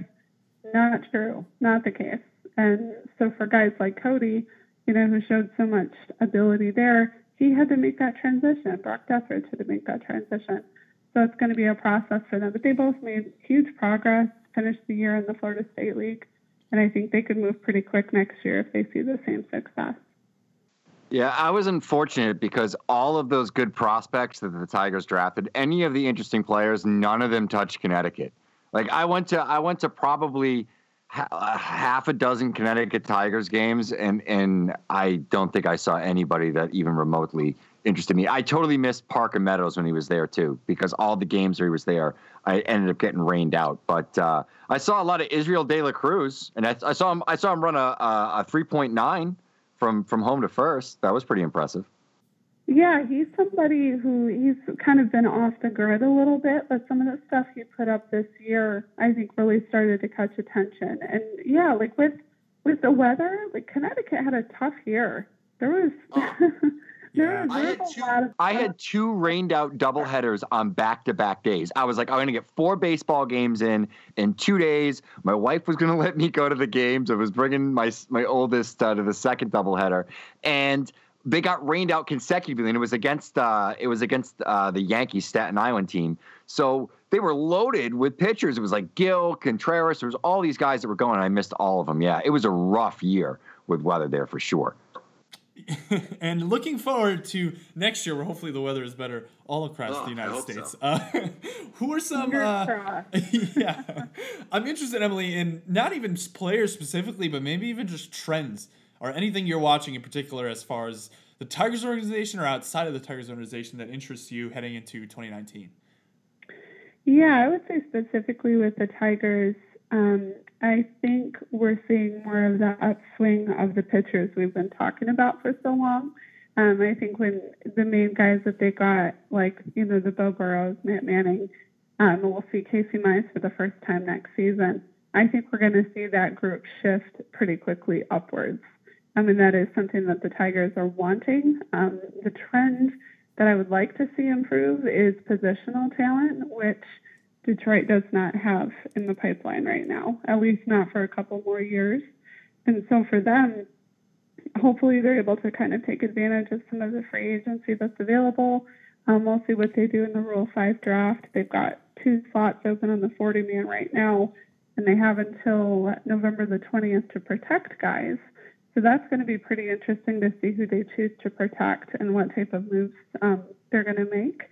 Not true. Not the case. And so for guys like Cody, you know, who showed so much ability there, he had to make that transition. Brock Deatherage had to make that transition. So it's going to be a process for them. But they both made huge progress, finished the year in the Florida State League, and I think they could move pretty quick next year if they see the same success. Yeah, I was unfortunate because all of those good prospects that the Tigers drafted, any of the interesting players, none of them touched Connecticut. Like I went to, I went to probably ha- half a dozen Connecticut Tigers games, and and I don't think I saw anybody that even remotely interested me. I totally missed Parker Meadows when he was there too, because all the games where he was there, I ended up getting rained out. But uh, I saw a lot of Israel De La Cruz, and I, I saw him. I saw him run a, a, a three point nine from from home to first. That was pretty impressive. Yeah, he's somebody who he's kind of been off the grid a little bit, but some of the stuff he put up this year, I think, really started to catch attention. And yeah, like with with the weather, like Connecticut had a tough year. There was <laughs> there Yeah. was, I had a two- lot of I had two rained out doubleheaders on back to back days. I was like, I'm going to get four baseball games in in two days. My wife was going <laughs> to let me go to the games. I was bringing my my oldest uh, to the second doubleheader, and they got rained out consecutively. And it was against uh, it was against uh, the Yankees Staten Island team. So they were loaded with pitchers. It was like Gil Contreras. There was all these guys that were going. And I missed all of them. Yeah, it was a rough year with weather there for sure. <laughs> and looking forward to next year, where hopefully the weather is better all across Oh, the United States. so. Uh, <laughs> who are some? Uh, <laughs> yeah, I'm interested, Emily, in not even players specifically, but maybe even just trends or anything you're watching in particular as far as the Tigers organization or outside of the Tigers organization that interests you heading into 2019. Yeah, I would say specifically with the Tigers, um, I think we're seeing more of the upswing of the pitchers we've been talking about for so long. Um, I think when the main guys that they got, like, you know, the Beau Burrows, Matt Manning, um, we'll see Casey Mize for the first time next season, I think we're going to see that group shift pretty quickly upwards. I mean, that is something that the Tigers are wanting. Um, the trend that I would like to see improve is positional talent, which Detroit does not have in the pipeline right now, at least not for a couple more years. And so for them, hopefully they're able to kind of take advantage of some of the free agency that's available. Um, we'll see what they do in the Rule 5 draft. They've got two slots open on the 40 man right now, and they have until November the 20th to protect guys. So that's going to be pretty interesting to see who they choose to protect and what type of moves um, they're going to make.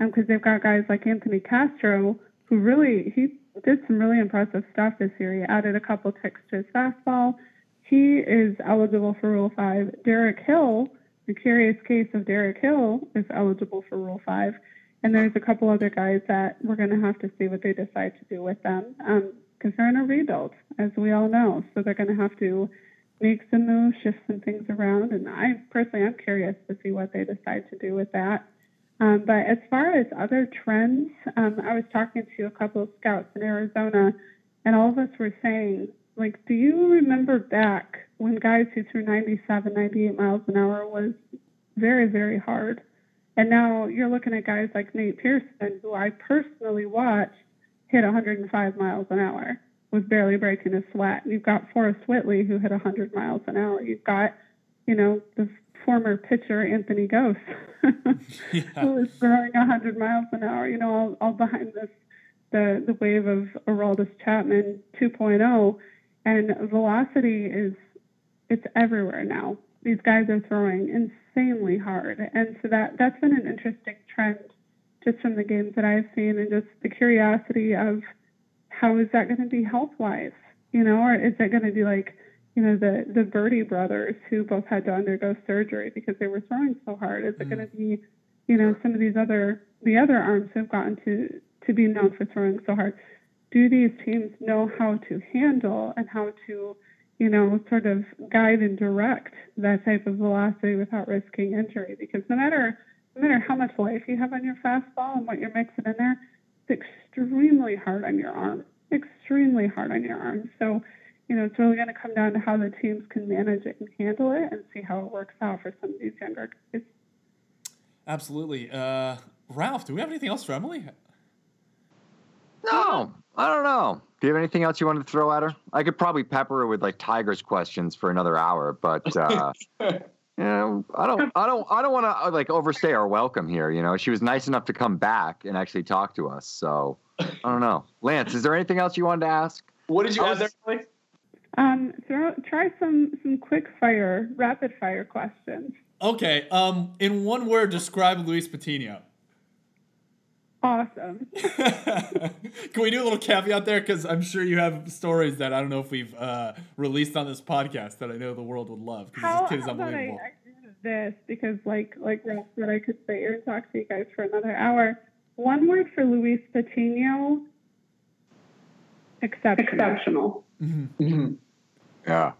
Because they've got guys like Anthony Castro, who really he did some really impressive stuff this year. He added a couple ticks to his fastball. He is eligible for Rule Five. Derek Hill, the curious case of Derek Hill, is eligible for Rule Five. And there's a couple other guys that we're going to have to see what they decide to do with them because they're in a rebuild, as we all know. So they're going to have to make some moves, shift some things around. And I personally, I'm curious to see what they decide to do with that. Um, but as far as other trends, um, I was talking to a couple of scouts in Arizona, and all of us were saying, like, do you remember back when guys who threw 97, 98 miles an hour was very, very hard? And now you're looking at guys like Nate Pearson, who I personally watched hit 105 miles an hour, was barely breaking a sweat. You've got Forrest Whitley, who hit 100 miles an hour. You've got, you know, the former pitcher Anthony Gose, <laughs> who was throwing 100 miles an hour. You know, all, all behind this the the wave of Aroldis Chapman 2.0, and velocity is it's everywhere now. These guys are throwing insanely hard, and so that that's been an interesting trend just from the games that I've seen, and just the curiosity of how is that going to be health wise, you know, or is it going to be like you know, the the Birdie brothers who both had to undergo surgery because they were throwing so hard? Is it mm. going to be, you know, some of these other the other arms who've gotten to to be known for throwing so hard? Do these teams know how to handle and how to, you know, sort of guide and direct that type of velocity without risking injury? Because no matter no matter how much life you have on your fastball and what you're mixing in there, it's extremely hard on your arm. Extremely hard on your arm. So, you know, it's really going to come down to how the teams can manage it and handle it and see how it works out for some of these younger guys. Absolutely. Uh, Ralph, do we have anything else for Emily? No, I don't know. Do you have anything else you wanted to throw at her? I could probably pepper her with like Tigers questions for another hour, but uh, <laughs> you know, I don't, I don't, I don't want to like overstay our welcome here. You know, she was nice enough to come back and actually talk to us. So I don't know, Lance. Is there anything else you wanted to ask? What did you I add there, was- Emily? Um, throw, try some some quick fire, rapid fire questions. Okay. Um, in one word, describe Luis Patino. Awesome. <laughs> <laughs> Can we do a little caveat there? Because I'm sure you have stories that I don't know if we've uh, released on this podcast that I know the world would love. Because How, this kid is how about I, unbelievable. I do this because, like like Ralph said, I could sit here and talk to you guys for another hour. One word for Luis Patino. Exceptional. Exceptional. Yeah.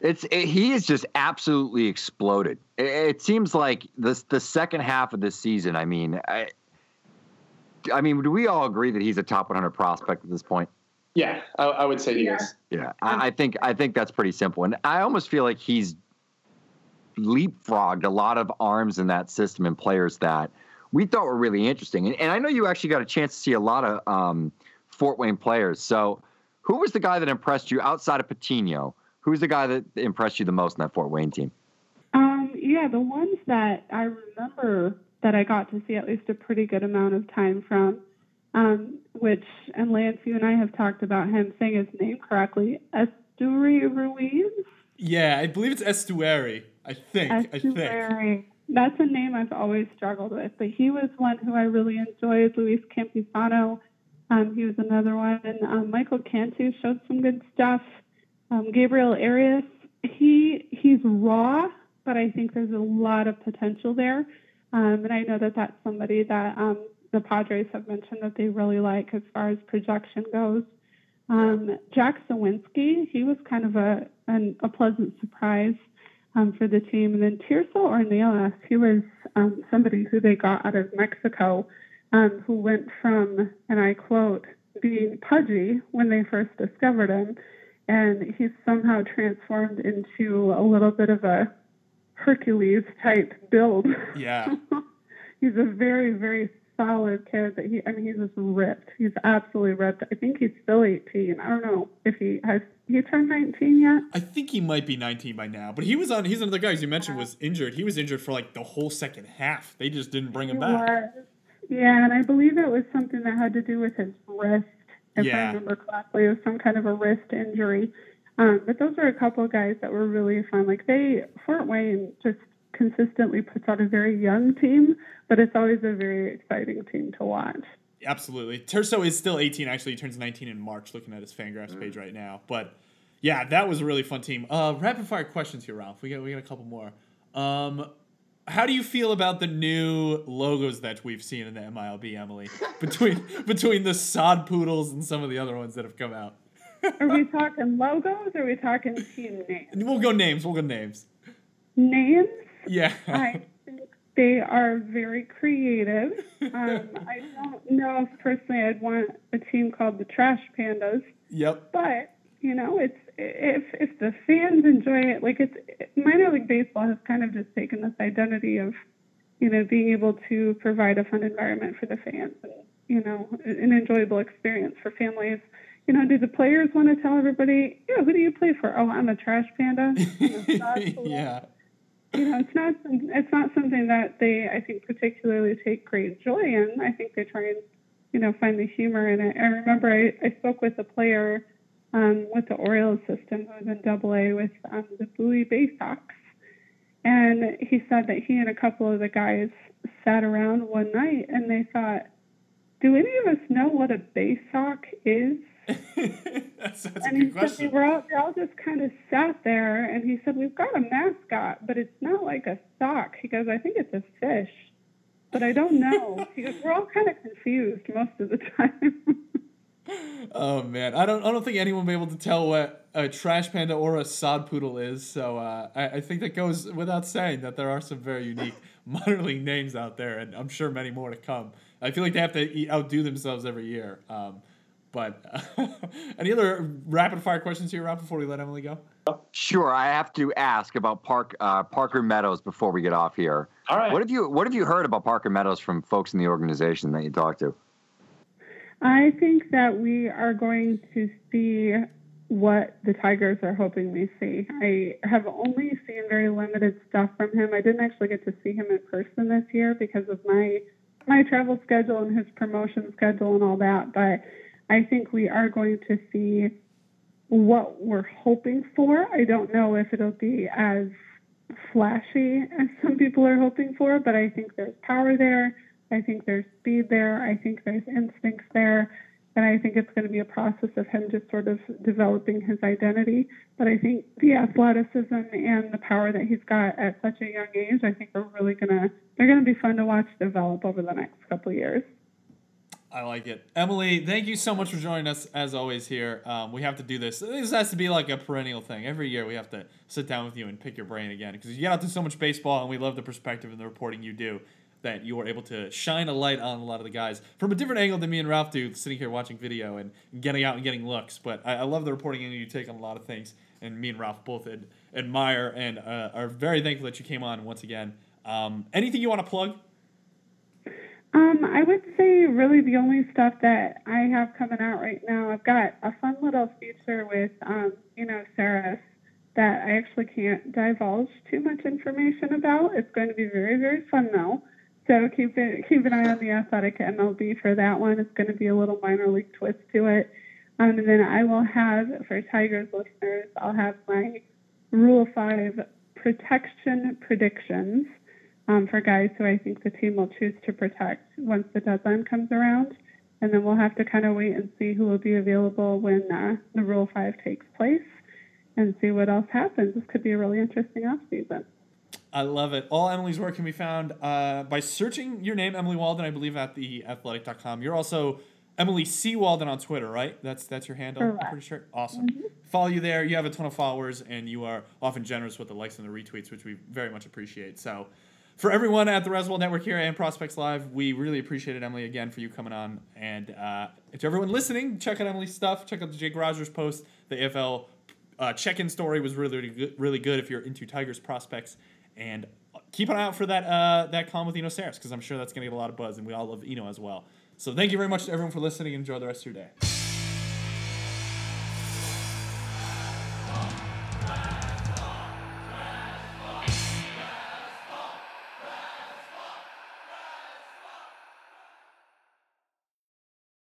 It's it, he is just absolutely exploded. It, it seems like this the second half of this season. I mean, I, I mean, do we all agree that he's a top 100 prospect at this point? Yeah, I, I would say he is. Yeah, I, I think I think that's pretty simple, and I almost feel like he's leapfrogged a lot of arms in that system and players that we thought were really interesting. And, and I know you actually got a chance to see a lot of um, Fort Wayne players. So, who was the guy that impressed you outside of Patino? Who's the guy that impressed you the most in that Fort Wayne team? Um, yeah, the ones that I remember that I got to see at least a pretty good amount of time from, um, which, and Lance, you and I have talked about him saying his name correctly, Esteury Ruiz. Yeah, I believe it's Estuary. I think. I think. Estuary. That's a name I've always struggled with, but he was one who I really enjoyed. Luis Campusano, um, he was another one. And um, Michael Cantu showed some good stuff. Um, Gabriel Arias, he he's raw, but I think there's a lot of potential there. Um, and I know that that's somebody that um, the Padres have mentioned that they really like as far as projection goes. Um, Jack Suwinski, he was kind of a an, a pleasant surprise um, for the team. And then Tirso Ornelas, he was um, somebody who they got out of Mexico, um, who went from, and I quote, being pudgy when they first discovered him, and he's somehow transformed into a little bit of a Hercules type build. Yeah. <laughs> he's a very, very solid kid. That he, I mean, he's just ripped. He's absolutely ripped. I think he's still 18. I don't know if he has. He turned 19 yet? I think he might be 19 by now, but he was on. He's another guy, as you mentioned, was injured. He was injured for like the whole second half. They just didn't bring him He back. was. Yeah, and I believe it was something that had to do with his wrist, if Yeah. I remember correctly. It was some kind of a wrist injury. Um, but those are a couple of guys that were really fun. Like they, Fort Wayne just consistently puts out a very young team, but it's always a very exciting team to watch. Absolutely. Tirso is still 18. Actually, he turns 19 in March. Looking at his Fangraphs page right now, but yeah, that was a really fun team. Uh, rapid fire questions here, Ralph. We got we got a couple more. Um, how do you feel about the new logos that we've seen in the MILB, Emily? Between <laughs> between the sod poodles and some of the other ones that have come out. Are we talking logos? Or are we talking team names? We'll go names. We'll go names. Names? Yeah. I think they are very creative. Um, I don't know if personally I'd want a team called the Trash Pandas, Yep. but you know, it's if if the fans enjoy it, like it's minor league baseball has kind of just taken this identity of, you know, being able to provide a fun environment for the fans and you know an enjoyable experience for families. You know, do the players want to tell everybody, yeah, who do you play for? Oh, I'm a trash panda. I'm a sod poodle yeah. you know, it's not it's not something that they I think particularly take great joy in. I think they try and you know find the humor in it. I remember I, I spoke with a player um, with the Orioles system who was in Double A with um, the Bowie Bay Sox, and he said that he and a couple of the guys sat around one night and they thought, "Do any of us know what a Bay Sock is?" That's that's, a and he good question. were all, they all just kind of sat there, and he said, "We've got a mascot, but it's not like a sock." He goes, "I think it's a fish, but I don't know." he goes, "We're all kind of confused most of the time." <laughs> Oh man, I don't I don't think anyone will be able to tell what a trash panda or a sod poodle is. So uh, I, I think that goes without saying that there are some very unique <laughs> minor league names out there, and I'm sure many more to come. I feel like they have to outdo themselves every year. Um, but <laughs> any other rapid fire questions here, Rob, before we let Emily go? Sure, I have to ask about Park uh, Parker Meadows before we get off here. All right. What have you What have you heard about Parker Meadows from folks in the organization that you talked to? I think that we are going to see what the Tigers are hoping we see. I have only seen very limited stuff from him. I didn't actually get to see him in person this year because of my my travel schedule and his promotion schedule and all that, but I think we are going to see what we're hoping for. I don't know if it'll be as flashy as some people are hoping for, but I think there's power there. I think there's speed there. I think there's instincts there. And I think it's going to be a process of him just sort of developing his identity. But I think the athleticism and the power that he's got at such a young age, I think are really going to, they're going to be fun to watch develop over the next couple years. I like it. Emily, thank you so much for joining us as always here. Um, we have to do this. This has to be like a perennial thing. Every year we have to sit down with you and pick your brain again because you get out to so much baseball and we love the perspective and the reporting you do that you are able to shine a light on a lot of the guys from a different angle than me and Ralph do, sitting here watching video and getting out and getting looks. But I, I love the reporting angle you take on a lot of things, and me and Ralph both ad- admire and uh, are very thankful that you came on once again. Um, anything you want to plug? Um, I would say really the only stuff that I have coming out right now, I've got a fun little feature with, um, you know, Sarah that I actually can't divulge too much information about. It's going to be very, very fun though. So keep it, keep an eye on the Athletic MLB for that one. It's going to be a little minor league twist to it. Um, and then I will have, for Tigers listeners, I'll have my Rule 5 protection predictions um, for guys who I think the team will choose to protect once the deadline comes around. And then we'll have to kind of wait and see who will be available when uh, the Rule 5 takes place and see what else happens. This could be a really interesting off season. I love it. All Emily's work can be found uh, by searching your name, Emily Waldon, I believe, at theathletic.com. You're also Emily C. Waldon on Twitter, right? That's that's your handle, I'm Correct. pretty sure. Awesome. Follow you there. You have a ton of followers, and you are often generous with the likes and the retweets, which we very much appreciate. So, for everyone at the Razzball Network here and Prospects Live, we really appreciate it, Emily, again, for you coming on. And uh, to everyone listening, check out Emily's stuff. Check out the Jake Rogers post. The AFL uh, check-in story was really, really good, really good if you're into Tigers prospects. And keep an eye out for that uh, that column with Eno Sarris because I'm sure that's going to get a lot of buzz, and we all love Eno as well. So thank you very much to everyone for listening. Enjoy the rest of your day.